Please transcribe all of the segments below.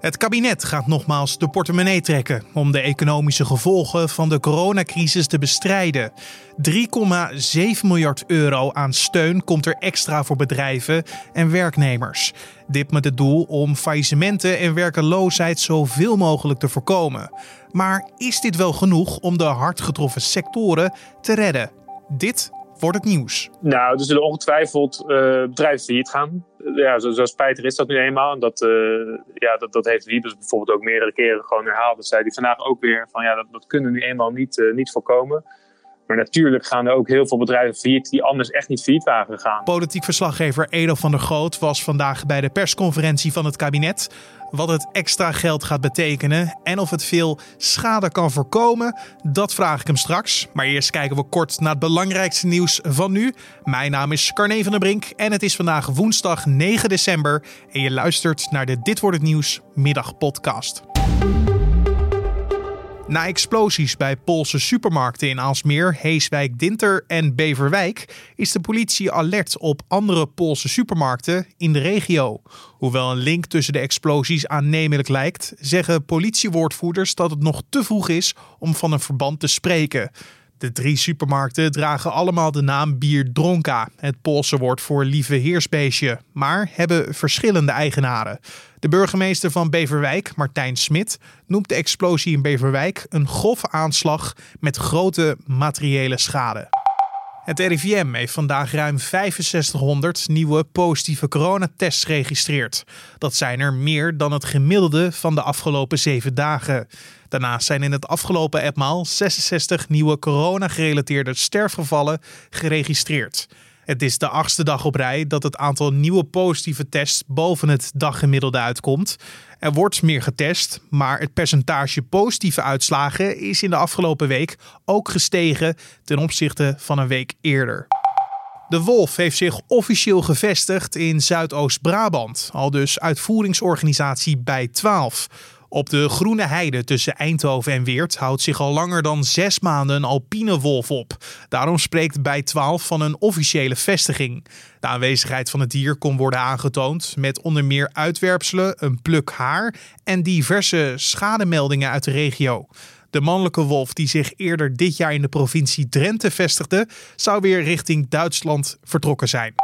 Het kabinet gaat nogmaals de portemonnee trekken om de economische gevolgen van de coronacrisis te bestrijden. 3,7 miljard euro aan steun komt er extra voor bedrijven en werknemers. Dit met het doel om faillissementen en werkeloosheid zoveel mogelijk te voorkomen. Maar is dit wel genoeg om de hard getroffen sectoren te redden? Dit wordt het nieuws. Nou, er zullen ongetwijfeld uh, bedrijven failliet gaan. Ja, zo, zo spijtig is dat nu eenmaal. Dat, uh, ja, dat, dat heeft Wiebes bijvoorbeeld ook meerdere keren gewoon herhaald. Dat zei hij vandaag ook weer van ja, dat, dat kunnen we nu eenmaal niet, niet voorkomen. Maar natuurlijk gaan er ook heel veel bedrijven failliet die anders echt niet failliet waren gegaan. Politiek verslaggever Edo van der Groot was vandaag bij de persconferentie van het kabinet. Wat het extra geld gaat betekenen en of het veel schade kan voorkomen, dat vraag ik hem straks. Maar eerst kijken we kort naar het belangrijkste nieuws van nu. Mijn naam is Carne van der Brink en het is vandaag woensdag 9 december. En je luistert naar de Dit wordt het nieuws middagpodcast. Na explosies bij Poolse supermarkten in Aalsmeer, Heeswijk, Dinter en Beverwijk is de politie alert op andere Poolse supermarkten in de regio. Hoewel een link tussen de explosies aannemelijk lijkt, zeggen politiewoordvoerders dat het nog te vroeg is om van een verband te spreken. De drie supermarkten dragen allemaal de naam Bierdronka, het Poolse woord voor lieve heersbeestje, maar hebben verschillende eigenaren. De burgemeester van Beverwijk, Martijn Smit, noemt de explosie in Beverwijk een grove aanslag met grote materiële schade. Het RIVM heeft vandaag ruim 6500 nieuwe positieve coronatests geregistreerd. Dat zijn er meer dan het gemiddelde van de afgelopen zeven dagen. Daarnaast zijn in het afgelopen etmaal 66 nieuwe corona-gerelateerde sterfgevallen geregistreerd. Het is de achtste dag op rij dat het aantal nieuwe positieve tests boven het daggemiddelde uitkomt. Er wordt meer getest, maar het percentage positieve uitslagen is in de afgelopen week ook gestegen ten opzichte van een week eerder. De Wolf heeft zich officieel gevestigd in Zuidoost-Brabant, al dus uitvoeringsorganisatie bij 12. Op de Groene Heide tussen Eindhoven en Weert houdt zich al langer dan zes maanden een alpine wolf op. Daarom spreekt bij 12 van een officiële vestiging. De aanwezigheid van het dier kon worden aangetoond met onder meer uitwerpselen, een pluk haar en diverse schademeldingen uit de regio. De mannelijke wolf die zich eerder dit jaar in de provincie Drenthe vestigde, zou weer richting Duitsland vertrokken zijn.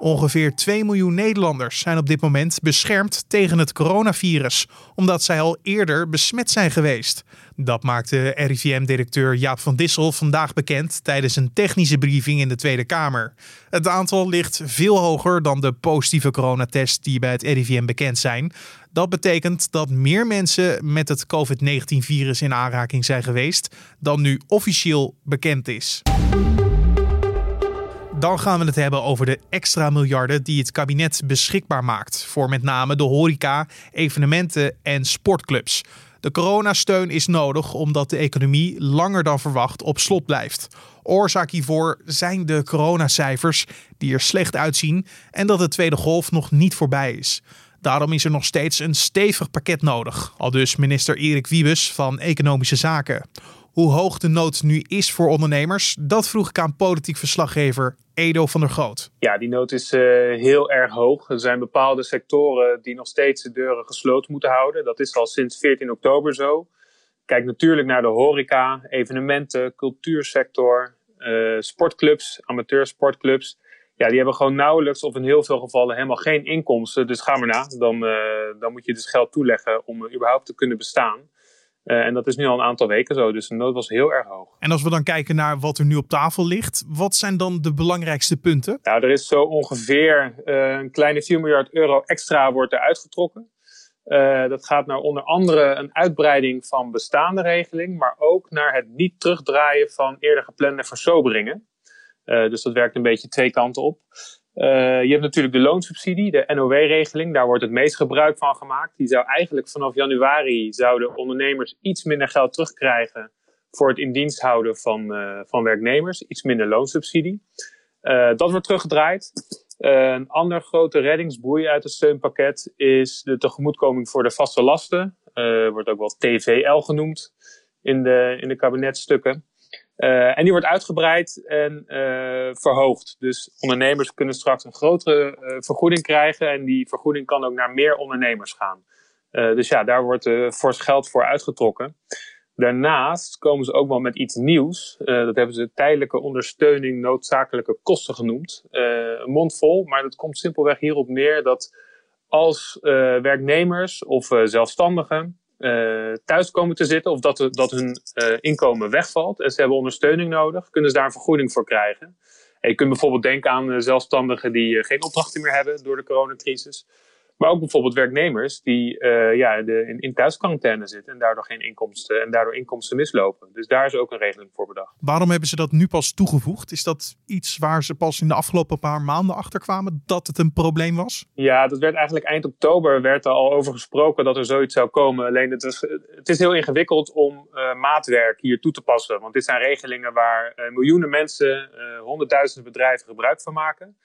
Ongeveer 2 miljoen Nederlanders zijn op dit moment beschermd tegen het coronavirus, omdat zij al eerder besmet zijn geweest. Dat maakte RIVM-directeur Jaap van Dissel vandaag bekend tijdens een technische briefing in de Tweede Kamer. Het aantal ligt veel hoger dan de positieve coronatests die bij het RIVM bekend zijn. Dat betekent dat meer mensen met het COVID-19-virus in aanraking zijn geweest dan nu officieel bekend is. Dan gaan we het hebben over de extra miljarden die het kabinet beschikbaar maakt voor met name de horeca, evenementen en sportclubs. De coronasteun is nodig omdat de economie langer dan verwacht op slot blijft. Oorzaak hiervoor zijn de coronacijfers die er slecht uitzien en dat de tweede golf nog niet voorbij is. Daarom is er nog steeds een stevig pakket nodig, al dus minister Erik Wiebes van Economische Zaken. Hoe hoog de nood nu is voor ondernemers, dat vroeg ik aan politiek verslaggever Edo van der Groot. Ja, die nood is uh, heel erg hoog. Er zijn bepaalde sectoren die nog steeds de deuren gesloten moeten houden. Dat is al sinds 14 oktober zo. Kijk natuurlijk naar de horeca, evenementen, cultuursector, uh, sportclubs, amateursportclubs. Ja, die hebben gewoon nauwelijks of in heel veel gevallen helemaal geen inkomsten. Dus ga maar na. Dan, uh, dan moet je dus geld toeleggen om überhaupt te kunnen bestaan. Uh, en dat is nu al een aantal weken zo, dus de nood was heel erg hoog. En als we dan kijken naar wat er nu op tafel ligt, wat zijn dan de belangrijkste punten? Nou, er is zo ongeveer uh, een kleine 4 miljard euro extra wordt er uitgetrokken. Uh, dat gaat naar onder andere een uitbreiding van bestaande regeling, maar ook naar het niet terugdraaien van eerder geplande versoberingen. dus dat werkt een beetje twee kanten op. Uh, je hebt natuurlijk de loonsubsidie, de NOW-regeling. Daar wordt het meest gebruik van gemaakt. Die zou eigenlijk vanaf januari zouden ondernemers iets minder geld terugkrijgen voor het in dienst houden van, uh, van werknemers. Iets minder loonsubsidie. Uh, dat wordt teruggedraaid. een ander grote reddingsboei uit het steunpakket is de tegemoetkoming voor de vaste lasten. wordt ook wel TVL genoemd in de, in de kabinetstukken. Uh, en die wordt uitgebreid en uh, verhoogd. Dus ondernemers kunnen straks een grotere uh, vergoeding krijgen. En die vergoeding kan ook naar meer ondernemers gaan. dus ja, daar wordt fors geld voor uitgetrokken. Daarnaast komen ze ook wel met iets nieuws. dat hebben ze tijdelijke ondersteuning noodzakelijke kosten genoemd. een mond vol, maar dat komt simpelweg hierop neer dat als werknemers of zelfstandigen uh, thuis komen te zitten of dat, dat hun uh, inkomen wegvalt en ze hebben ondersteuning nodig, kunnen ze daar een vergoeding voor krijgen. En je kunt bijvoorbeeld denken aan uh, zelfstandigen die geen opdrachten meer hebben door de coronacrisis. Maar ook bijvoorbeeld werknemers die uh, ja, de, in, in thuisquarantaine zitten en daardoor geen inkomsten en daardoor inkomsten mislopen. Dus daar is ook een regeling voor bedacht. Waarom hebben ze dat nu pas toegevoegd? Is dat iets waar ze pas in de afgelopen paar maanden achter kwamen dat het een probleem was? Ja, dat werd eigenlijk eind oktober werd er al over gesproken dat er zoiets zou komen. Alleen het is, het is heel ingewikkeld om uh, maatwerk hier toe te passen. Want dit zijn regelingen waar uh, miljoenen mensen, honderdduizenden bedrijven gebruik van maken.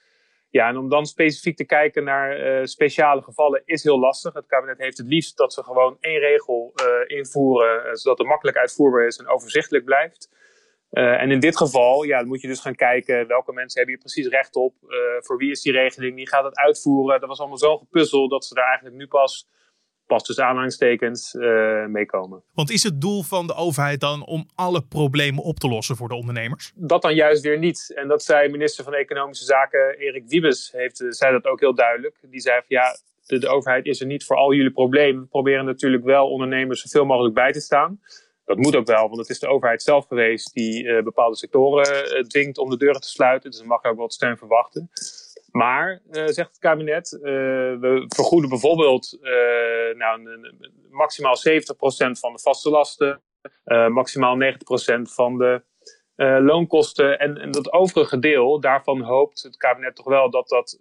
Ja, en om dan specifiek te kijken naar uh, speciale gevallen is heel lastig. Het kabinet heeft het liefst dat ze gewoon één regel uh, invoeren, uh, zodat het makkelijk uitvoerbaar is en overzichtelijk blijft. en in dit geval ja, moet je dus gaan kijken welke mensen hebben hier precies recht op. voor wie is die regeling? Wie gaat het uitvoeren? Dat was allemaal zo gepuzzel dat ze daar eigenlijk nu pas pas tussen aanhalingstekens uh, meekomen. Want is het doel van de overheid dan om alle problemen op te lossen voor de ondernemers? Dat dan juist weer niet. En dat zei minister van Economische Zaken Erik Wiebes, heeft, eh, zei dat ook heel duidelijk. Die zei van ja, de, de overheid is er niet voor al jullie problemen. We proberen natuurlijk wel ondernemers zoveel mogelijk bij te staan. Dat moet ook wel, want het is de overheid zelf geweest die uh, bepaalde sectoren uh, dwingt om de deuren te sluiten. Dus dan mag je ook wat steun verwachten. Maar, uh, zegt het kabinet, we vergoeden bijvoorbeeld nou, maximaal 70% van de vaste lasten, maximaal 90% van de loonkosten. En, en, dat overige deel, daarvan hoopt het kabinet toch wel dat, dat,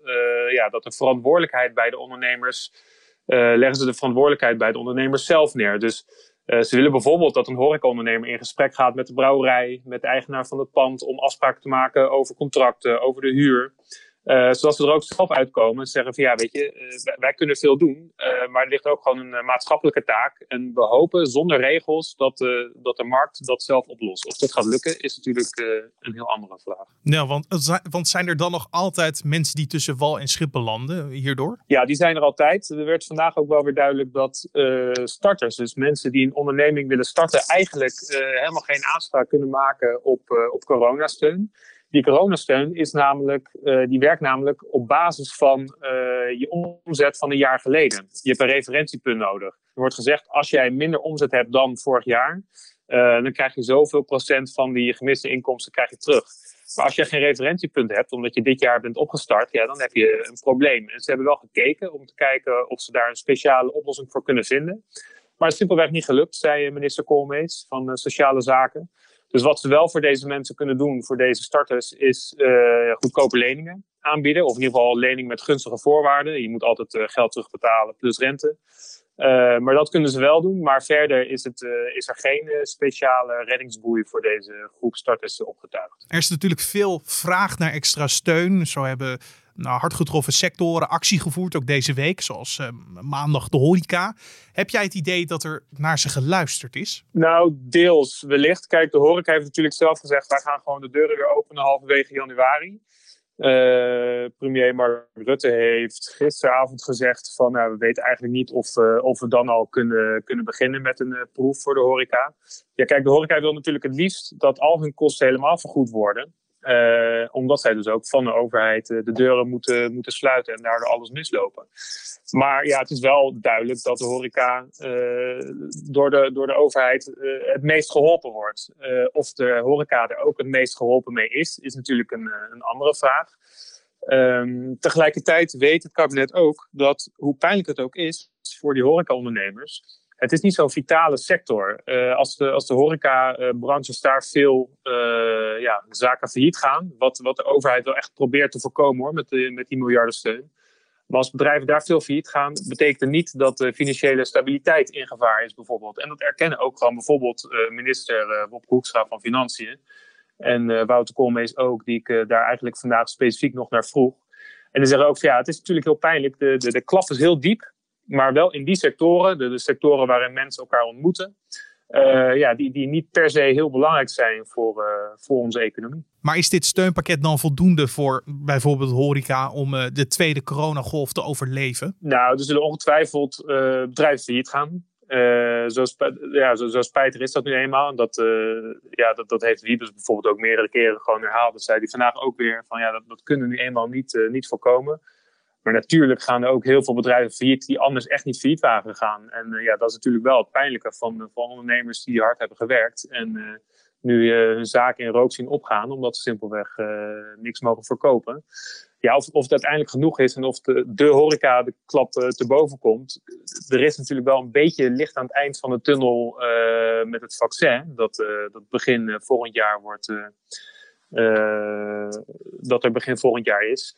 ja, dat de verantwoordelijkheid bij de ondernemers, leggen ze de verantwoordelijkheid bij de ondernemers zelf neer. Dus ze willen bijvoorbeeld dat een horecaondernemer in gesprek gaat met de brouwerij, met de eigenaar van het pand, om afspraken te maken over contracten, over de huur. Uh, zodat ze er ook zelf uitkomen en zeggen van ja, weet je, uh, wij, kunnen veel doen, uh, maar er ligt ook gewoon een maatschappelijke taak. En we hopen zonder regels dat, dat de markt dat zelf oplost. Of dat gaat lukken, is natuurlijk een heel andere vraag. Ja, want, want zijn er dan nog altijd mensen die tussen wal en schip belanden hierdoor? Ja, die zijn er altijd. Er werd vandaag ook wel weer duidelijk dat starters, dus mensen die een onderneming willen starten, eigenlijk helemaal geen aanspraak kunnen maken op, op coronasteun. Die coronasteun is namelijk, uh, die werkt namelijk op basis van uh, je omzet van een jaar geleden. Je hebt een referentiepunt nodig. Er wordt gezegd, als jij minder omzet hebt dan vorig jaar, uh, dan krijg je zoveel procent van die gemiste inkomsten krijg je terug. Maar als je geen referentiepunt hebt, omdat je dit jaar bent opgestart, ja, dan heb je een probleem. En ze hebben wel gekeken om te kijken of ze daar een speciale oplossing voor kunnen vinden. Maar het is simpelweg niet gelukt, zei minister Koolmees van Sociale Zaken. Dus wat ze wel voor deze mensen kunnen doen, voor deze starters, is uh, goedkope leningen aanbieden. Of in ieder geval lening met gunstige voorwaarden. Je moet altijd uh, geld terugbetalen plus rente. Uh, maar dat kunnen ze wel doen. Maar verder is, het, is er geen speciale reddingsboei voor deze groep starters opgetuigd. Er is natuurlijk veel vraag naar extra steun. Zo hebben nou, hard getroffen sectoren actie gevoerd, ook deze week, zoals uh, maandag de horeca. Heb jij het idee dat er naar ze geluisterd is? Nou, deels wellicht. Kijk, de horeca heeft natuurlijk zelf gezegd, wij gaan gewoon de deuren weer openen halverwege januari. Uh, premier Mark Rutte heeft gisteravond gezegd van nou, we weten eigenlijk niet of, uh, of we dan al kunnen, kunnen beginnen met een uh, proef voor de horeca. Ja, kijk, de horeca wil natuurlijk het liefst dat al hun kosten helemaal vergoed worden. Uh, omdat zij dus ook van de overheid uh, de deuren moeten, moeten sluiten en daardoor alles mislopen. Maar ja, het is wel duidelijk dat de horeca uh, door, de, door de overheid het meest geholpen wordt. of de horeca er ook het meest geholpen mee is, is natuurlijk een, een andere vraag. Um, tegelijkertijd weet het kabinet ook dat, hoe pijnlijk het ook is voor die horecaondernemers, het is niet zo'n vitale sector. Als, de, als de horecabranches daar veel uh, ja, zaken failliet gaan, wat, wat de overheid wel echt probeert te voorkomen hoor, met, de, met die miljardensteun. Maar als bedrijven daar veel failliet gaan, betekent het niet dat de financiële stabiliteit in gevaar is, bijvoorbeeld. En dat erkennen ook gewoon bijvoorbeeld uh, minister Bob Hoekstra van Financiën. En Wouter Koolmees ook, die ik daar eigenlijk vandaag specifiek nog naar vroeg. En die zeggen ook van ja, het is natuurlijk heel pijnlijk. De, de, de klap is heel diep maar wel in die sectoren, de, de sectoren waarin mensen elkaar ontmoeten. Ja, die, die niet per se heel belangrijk zijn voor, voor onze economie. Maar is dit steunpakket dan voldoende voor bijvoorbeeld horeca om de tweede coronagolf te overleven? Nou, er zullen ongetwijfeld bedrijven failliet gaan. Zo, ja, zo, zo, spijtig is dat nu eenmaal. En dat, ja, dat, dat heeft Wiebes bijvoorbeeld ook meerdere keren gewoon herhaald. Dat zei hij vandaag ook weer van ja, dat, dat kunnen we nu eenmaal niet, niet voorkomen. Maar natuurlijk gaan er ook heel veel bedrijven failliet die anders echt niet failliet waren gegaan. En ja, dat is natuurlijk wel het pijnlijke van, van ondernemers die hard hebben gewerkt. En nu hun zaken in rook zien opgaan, omdat ze simpelweg niks mogen verkopen ja, of, of het uiteindelijk genoeg is en of de, de horeca de klap te boven komt. Er is natuurlijk wel een beetje licht aan het eind van de tunnel met het vaccin. Dat, dat begin volgend jaar wordt. dat er begin volgend jaar is.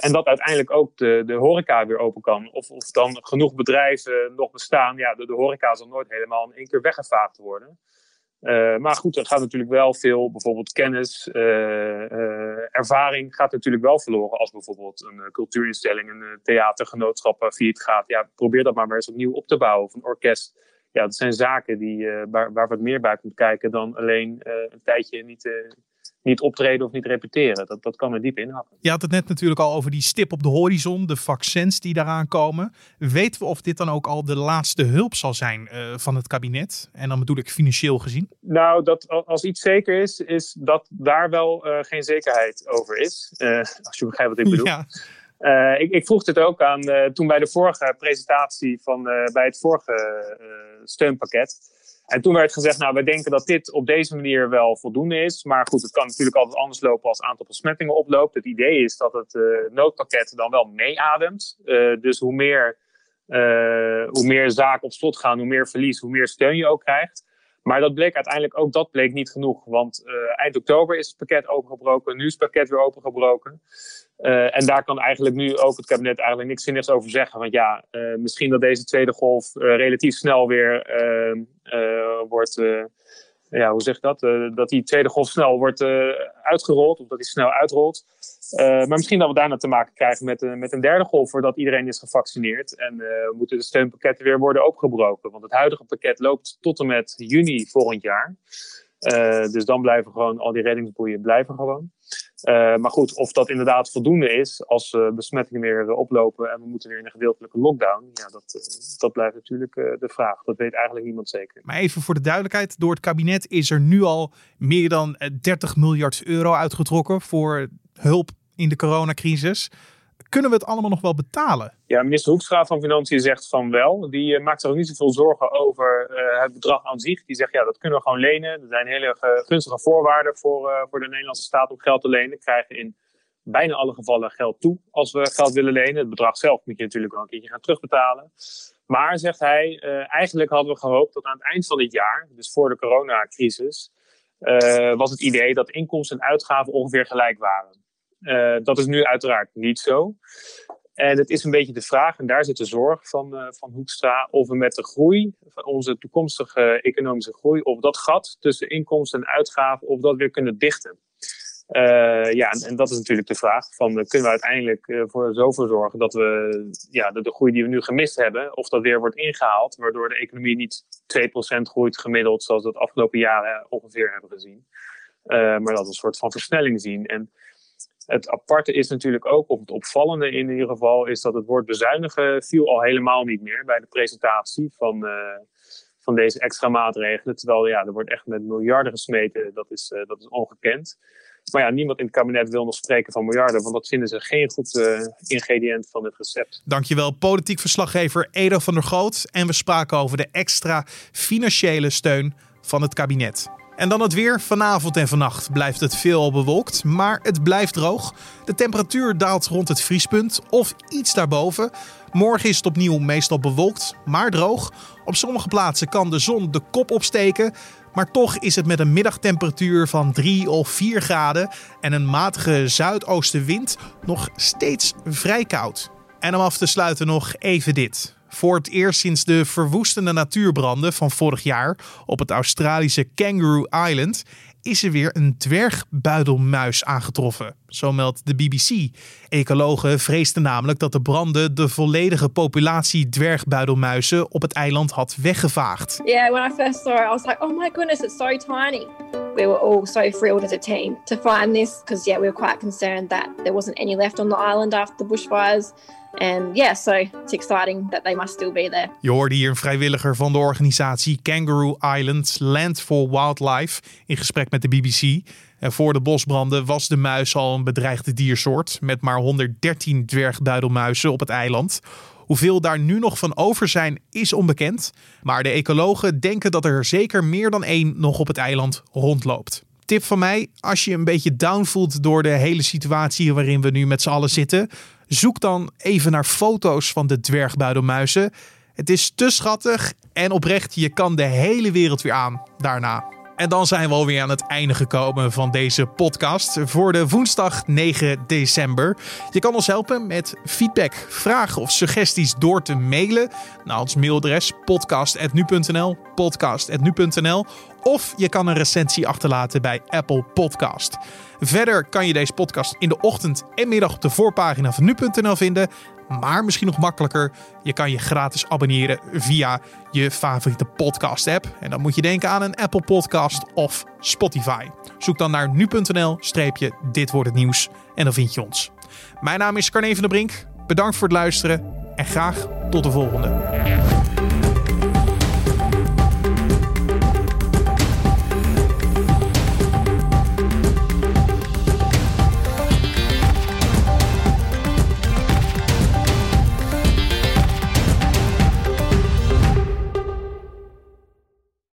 En dat uiteindelijk ook de, de horeca weer open kan. Of, of dan genoeg bedrijven nog bestaan. Ja, de, de horeca zal nooit helemaal in één keer weggevaagd worden. Uh, maar goed, er gaat natuurlijk wel veel, bijvoorbeeld kennis, uh, ervaring gaat natuurlijk wel verloren als bijvoorbeeld een cultuurinstelling, een theatergenootschap failliet gaat. Ja, probeer dat maar weer eens opnieuw op te bouwen. Of een orkest. Ja, dat zijn zaken die, waar, waar wat meer bij komt kijken dan alleen een tijdje niet, niet optreden of niet repeteren. Dat, dat kan er diep in hakken. Je had het net natuurlijk al over die stip op de horizon, de vaccins die daaraan komen. Weten we of dit dan ook al de laatste hulp zal zijn uh, van het kabinet? En dan bedoel ik financieel gezien. Nou, dat, als iets zeker is, is dat daar wel uh, geen zekerheid over is. Uh, als je begrijpt wat ik bedoel. Ja. Uh, ik, ik, vroeg dit ook aan uh, toen bij de vorige presentatie van uh, bij het vorige steunpakket. En toen werd gezegd, nou, wij denken dat dit op deze manier wel voldoende is. Maar goed, het kan natuurlijk altijd anders lopen als het aantal besmettingen oploopt. Het idee is dat het uh, noodpakket dan wel meeademt. Uh, dus hoe meer, uh, hoe meer zaken op slot gaan, hoe meer verlies, hoe meer steun je ook krijgt. Maar dat bleek uiteindelijk ook dat bleek niet genoeg. Want eind oktober is het pakket opengebroken. Nu is het pakket weer opengebroken. Uh, en daar kan eigenlijk nu ook het kabinet eigenlijk niks zinnigs over zeggen. Want ja, uh, misschien dat deze tweede golf relatief snel weer wordt. Ja, hoe zeg ik dat? dat die tweede golf snel wordt uitgerold, of dat die snel uitrolt. maar misschien dat we daarna te maken krijgen met, met een derde golf, voordat iedereen is gevaccineerd. En moeten de steunpakketten weer worden opgebroken. Want het huidige pakket loopt tot en met juni volgend jaar. dus dan blijven gewoon al die reddingsboeien blijven gewoon. Uh, maar goed, of dat inderdaad voldoende is als besmettingen weer uh, oplopen en we moeten weer in een gedeeltelijke lockdown, ja, dat, dat blijft natuurlijk de vraag. Dat weet eigenlijk niemand zeker. Maar even voor de duidelijkheid, door het kabinet is er nu al meer dan 30 miljard euro uitgetrokken voor hulp in de coronacrisis. Kunnen we het allemaal nog wel betalen? Ja, minister Hoekstra van Financiën zegt van wel. Die uh, maakt zich ook niet zoveel zorgen over uh, het bedrag aan zich. Die zegt ja, dat kunnen we gewoon lenen. Er zijn hele gunstige voorwaarden voor, voor de Nederlandse staat om geld te lenen. We krijgen in bijna alle gevallen geld toe als we geld willen lenen. Het bedrag zelf moet je natuurlijk wel een keertje gaan terugbetalen. Maar, zegt hij, eigenlijk hadden we gehoopt dat aan het eind van dit jaar, dus voor de coronacrisis, was het idee dat inkomsten en uitgaven ongeveer gelijk waren. Uh, dat is nu uiteraard niet zo. En het is een beetje de vraag, en daar zit de zorg van, uh, van Hoekstra, of we met de groei, van onze toekomstige economische groei, of dat gat tussen inkomsten en uitgaven, of dat weer kunnen dichten. Uh, ja, en, en, dat is natuurlijk de vraag: van, kunnen we uiteindelijk uh, voor zoveel zorgen dat we ja, de, de, groei die we nu gemist hebben, of dat weer wordt ingehaald, waardoor de economie niet 2% groeit gemiddeld, zoals we het afgelopen jaren ongeveer hebben gezien. Maar dat we een soort van versnelling zien. En het aparte is natuurlijk ook, of het opvallende in ieder geval, is dat het woord bezuinigen viel al helemaal niet meer bij de presentatie van, uh, van deze extra maatregelen. Terwijl ja, er wordt echt met miljarden gesmeten, dat is, uh, dat is ongekend. Maar ja, niemand in het kabinet wil nog spreken van miljarden, want dat vinden ze geen goed uh, ingrediënt van het recept. Dankjewel, politiek verslaggever Edo van der Groot. En we spraken over de extra financiële steun van het kabinet. En dan het weer. Vanavond en vannacht blijft het veel bewolkt, maar het blijft droog. De temperatuur daalt rond het vriespunt of iets daarboven. Morgen is het opnieuw meestal bewolkt, maar droog. Op sommige plaatsen kan de zon de kop opsteken. Maar toch is het met een middagtemperatuur van 3 of 4 graden en een matige zuidoostenwind nog steeds vrij koud. En om af te sluiten nog even dit. Voor het eerst sinds de verwoestende natuurbranden van vorig jaar op het Australische Kangaroo Island is er weer een dwergbuidelmuis aangetroffen. Zo meldt de BBC. Ecologen vreesden namelijk dat de branden de volledige populatie dwergbuidelmuizen op het eiland had weggevaagd. Yeah, when I first saw it, I was like, oh my goodness, it's so tiny. We were all so thrilled as a team to find this because, yeah, we were quite concerned that there wasn't any left on the island after the bushfires. And yeah, so it's exciting that they must still be there. Je hoorde hier een vrijwilliger van de organisatie Kangaroo Island Land for Wildlife in gesprek met de BBC. En voor de bosbranden was de muis al een bedreigde diersoort met maar 113 dwergbuidelmuizen op het eiland. Hoeveel daar nu nog van over zijn is onbekend, maar de ecologen denken dat er zeker meer dan één nog op het eiland rondloopt. Tip van mij, als je een beetje down voelt door de hele situatie waarin we nu met z'n allen zitten, Zoek dan even naar foto's van de dwergbuidelmuizen. Het is te schattig en oprecht, je kan de hele wereld weer aan daarna. En dan zijn we alweer aan het einde gekomen van deze podcast voor de woensdag 9 december. Je kan ons helpen met feedback, vragen of suggesties door te mailen naar ons mailadres podcast.nu.nl, podcast.nu.nl of je kan een recensie achterlaten bij Apple Podcast. Verder kan je deze podcast in de ochtend en middag op de voorpagina van nu.nl vinden. Maar misschien nog makkelijker, je kan je gratis abonneren via je favoriete podcast app. En dan moet je denken aan een Apple Podcast of Spotify. Zoek dan naar nu.nl streepje dit wordt het nieuws en dan vind je ons. Mijn naam is Carne van der Brink. Bedankt voor het luisteren en graag tot de volgende.